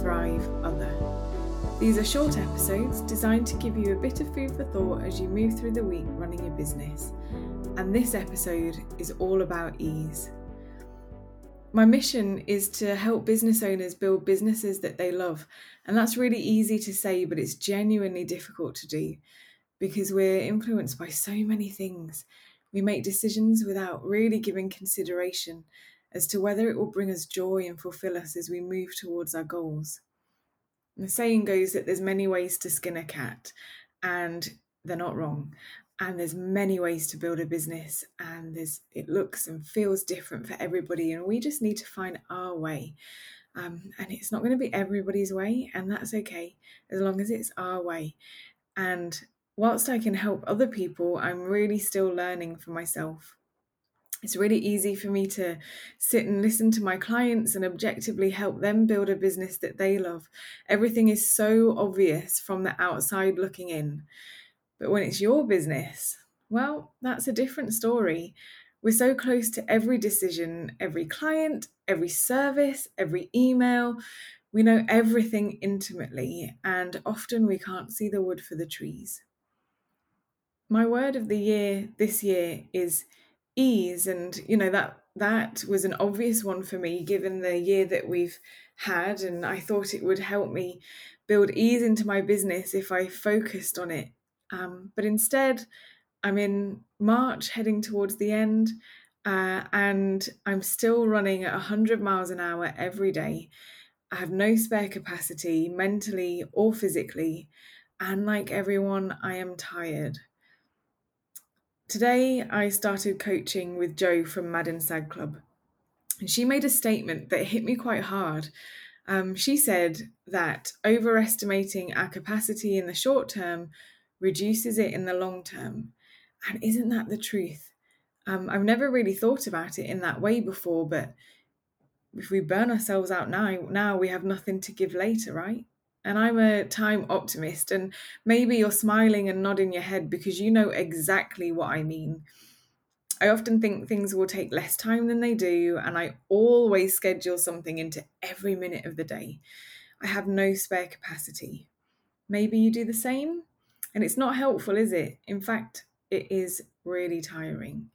Thrive, Other. These are short episodes designed to give you a bit of food for thought as you move through the week running your business. And this episode is all about ease. My mission is to help business owners build businesses that they love. And that's really easy to say, but it's genuinely difficult to do because we're influenced by so many things. We make decisions without really giving consideration as to whether it will bring us joy and fulfill us as we move towards our goals. And the saying goes that there's many ways to skin a cat, and they're not wrong. And there's many ways to build a business and there's it looks and feels different for everybody and we just need to find our way. Um, and it's not going to be everybody's way and that's okay as long as it's our way. And whilst i can help other people i'm really still learning for myself it's really easy for me to sit and listen to my clients and objectively help them build a business that they love. Everything is so obvious from the outside looking in. But when it's your business, well, that's a different story. We're so close to every decision, every client, every service, every email. We know everything intimately, and often we can't see the wood for the trees. My word of the year this year is ease, and you know that that was an obvious one for me given the year that we've had, and I thought it would help me build ease into my business if I focused on it um, but instead, I'm in March, heading towards the end, uh, and I'm still running at 100 miles an hour every day. I have no spare capacity, mentally or physically, and like everyone, I am tired. Today, I started coaching with Jo from Mad in Sad Club, and she made a statement that hit me quite hard. Um, she said that overestimating our capacity in the short term reduces it in the long term. And isn't that the truth? Um, I've never really thought about it in that way before, but if we burn ourselves out now, now we have nothing to give later, right? And I'm a time optimist, and maybe you're smiling and nodding your head because you know exactly what I mean. I often think things will take less time than they do, and I always schedule something into every minute of the day. I have no spare capacity. Maybe you do the same? And it's not helpful, is it? In fact, it is really tiring.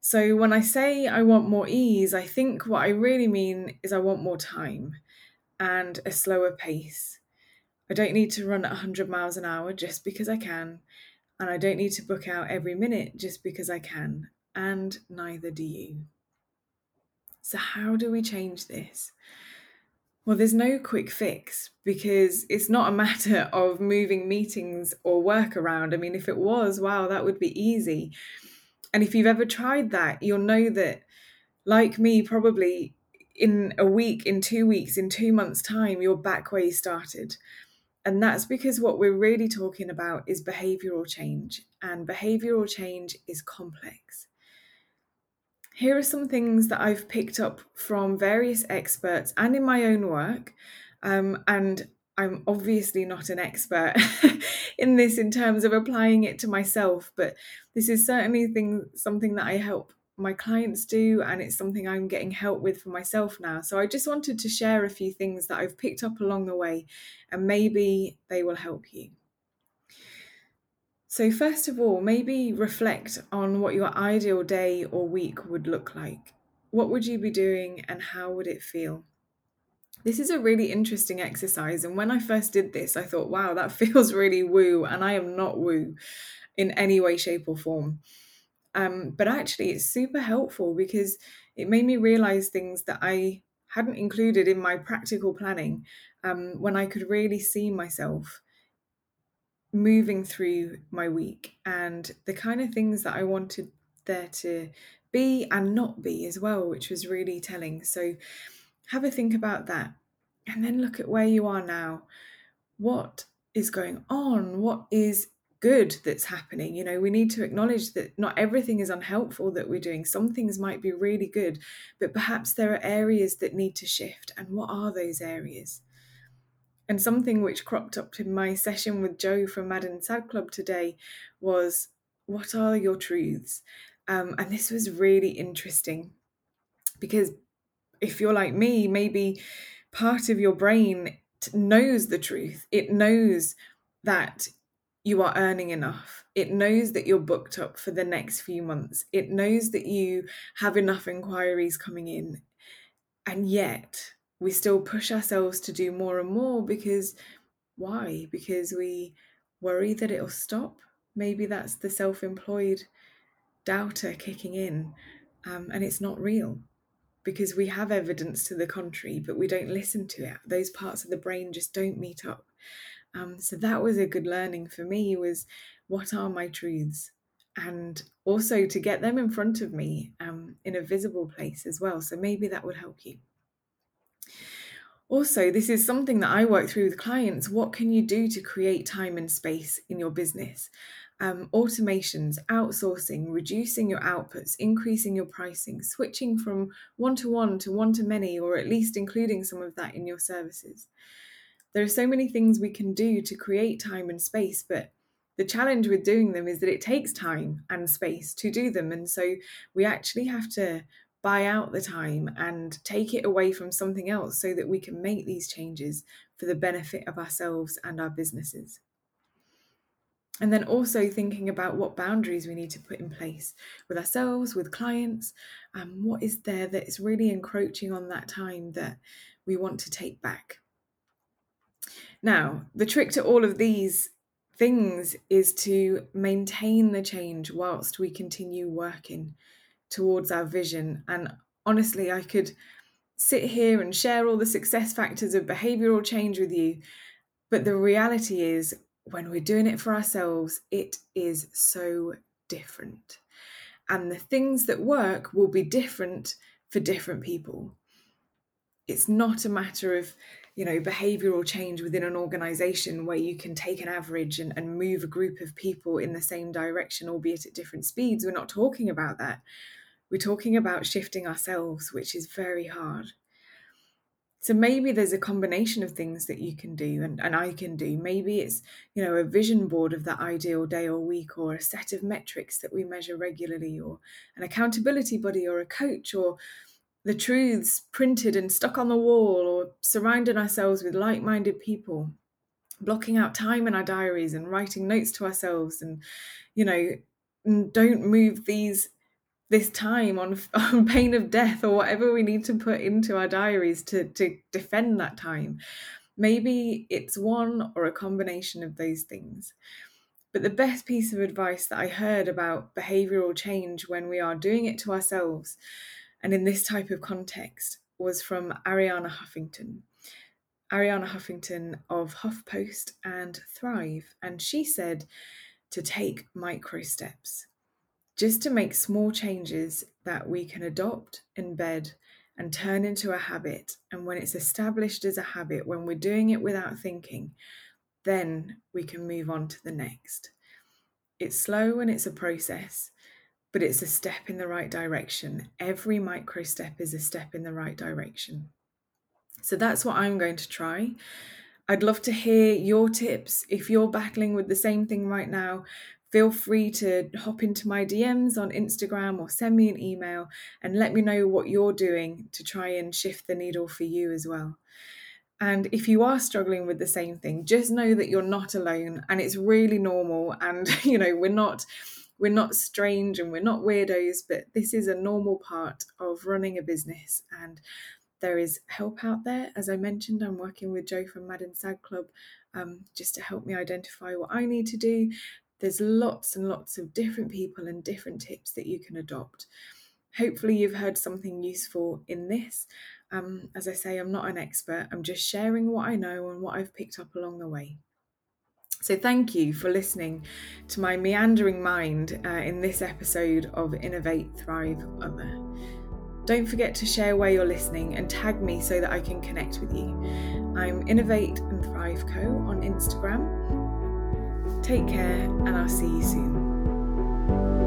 So when I say I want more ease, I think what I really mean is I want more time and a slower pace. I don't need to run at 100 miles an hour just because I can, and I don't need to book out every minute just because I can, and neither do you. So, how do we change this? Well, there's no quick fix because it's not a matter of moving meetings or work around. I mean, if it was, wow, that would be easy. And if you've ever tried that, you'll know that, like me, probably in a week, in two weeks, in two months' time, you're back where you started. And that's because what we're really talking about is behavioral change, and behavioral change is complex. Here are some things that I've picked up from various experts and in my own work. Um, and I'm obviously not an expert in this in terms of applying it to myself, but this is certainly thing, something that I help my clients do, and it's something I'm getting help with for myself now. So I just wanted to share a few things that I've picked up along the way, and maybe they will help you. So, first of all, maybe reflect on what your ideal day or week would look like. What would you be doing and how would it feel? This is a really interesting exercise. And when I first did this, I thought, wow, that feels really woo. And I am not woo in any way, shape, or form. Um, but actually, it's super helpful because it made me realize things that I hadn't included in my practical planning um, when I could really see myself moving through my week and the kind of things that I wanted there to be and not be as well, which was really telling. So have a think about that and then look at where you are now. What is going on? What is good that's happening? You know, we need to acknowledge that not everything is unhelpful that we're doing. Some things might be really good, but perhaps there are areas that need to shift. And what are those areas? And something which cropped up in my session with Joe from Mad in Sad Club today was what are your truths? Um, and this was really interesting Because if you're like me, maybe part of your brain knows the truth. It knows that you are earning enough. It knows that you're booked up for the next few months. It knows that you have enough inquiries coming in. And yet, we still push ourselves to do more and more because why? Because we worry that it'll stop. Maybe that's the self employed doubter kicking in, um, and it's not real because we have evidence to the contrary, but we don't listen to it. Those parts of the brain just don't meet up. Um, so that was a good learning for me was what are my truths? And also to get them in front of me um, in a visible place as well. So maybe that would help you. Also, this is something that I work through with clients. What can you do to create time and space in your business? Um, automations, outsourcing, reducing your outputs, increasing your pricing, switching from one to one to one to many, or at least including some of that in your services. There are so many things we can do to create time and space, but the challenge with doing them is that it takes time and space to do them. And so we actually have to buy out the time and take it away from something else so that we can make these changes for the benefit of ourselves and our businesses. And then also thinking about what boundaries we need to put in place with ourselves, with clients, and what is there that is really encroaching on that time that we want to take back. Now, the trick to all of these things is to maintain the change whilst we continue working towards our vision. And honestly, I could sit here and share all the success factors of behavioral change with you. But the reality is, when we're doing it for ourselves, it is so different. And the things that work will be different for different people. It's not a matter of, you know, behavioral change within an organization where you can take an average and, and move a group of people in the same direction, albeit at different speeds. We're not talking about that. We're talking about shifting ourselves, which is very hard. So maybe there's a combination of things that you can do and, and I can do. Maybe it's, you know, a vision board of that ideal day or week or a set of metrics that we measure regularly or an accountability buddy or a coach or the truths printed and stuck on the wall or surrounding ourselves with like-minded people blocking out time in our diaries and writing notes to ourselves and you know don't move these this time on, on pain of death or whatever we need to put into our diaries to, to defend that time. Maybe it's one or a combination of those things. But the best piece of advice that I heard about behavioral change when we are doing it to ourselves and in this type of context was from Arianna Huffington. Arianna Huffington of HuffPost and Thrive. And she said to take micro steps just to make small changes that we can adopt, embed, and turn into a habit. And when it's established as a habit, when we're doing it without thinking, then we can move on to the next. It's slow and it's a process, but it's a step in the right direction. Every micro step is a step in the right direction. So that's what I'm going to try. I'd love to hear your tips. If you're battling with the same thing right now, feel free to hop into my DMs on Instagram or send me an email and let me know what you're doing to try and shift the needle for you as well. And if you are struggling with the same thing, just know that you're not alone and it's really normal. And, you know, we're not. We're not strange and we're not weirdos, but this is a normal part of running a business. And there is help out there. As I mentioned, I'm working with Joe from Mad in Sad Club um, just to help me identify what I need to do there's lots and lots of different people and different tips that you can adopt. Hopefully, you've heard something useful in this. Um, as I say, I'm not an expert, I'm just sharing what I know and what I've picked up along the way. So, thank you for listening to my meandering mind uh, in this episode of Innovate, Thrive, Other. Don't forget to share where you're listening and tag me so that I can connect with you. I'm Innovate and Thrive Co on Instagram Take care, and I'll see you soon.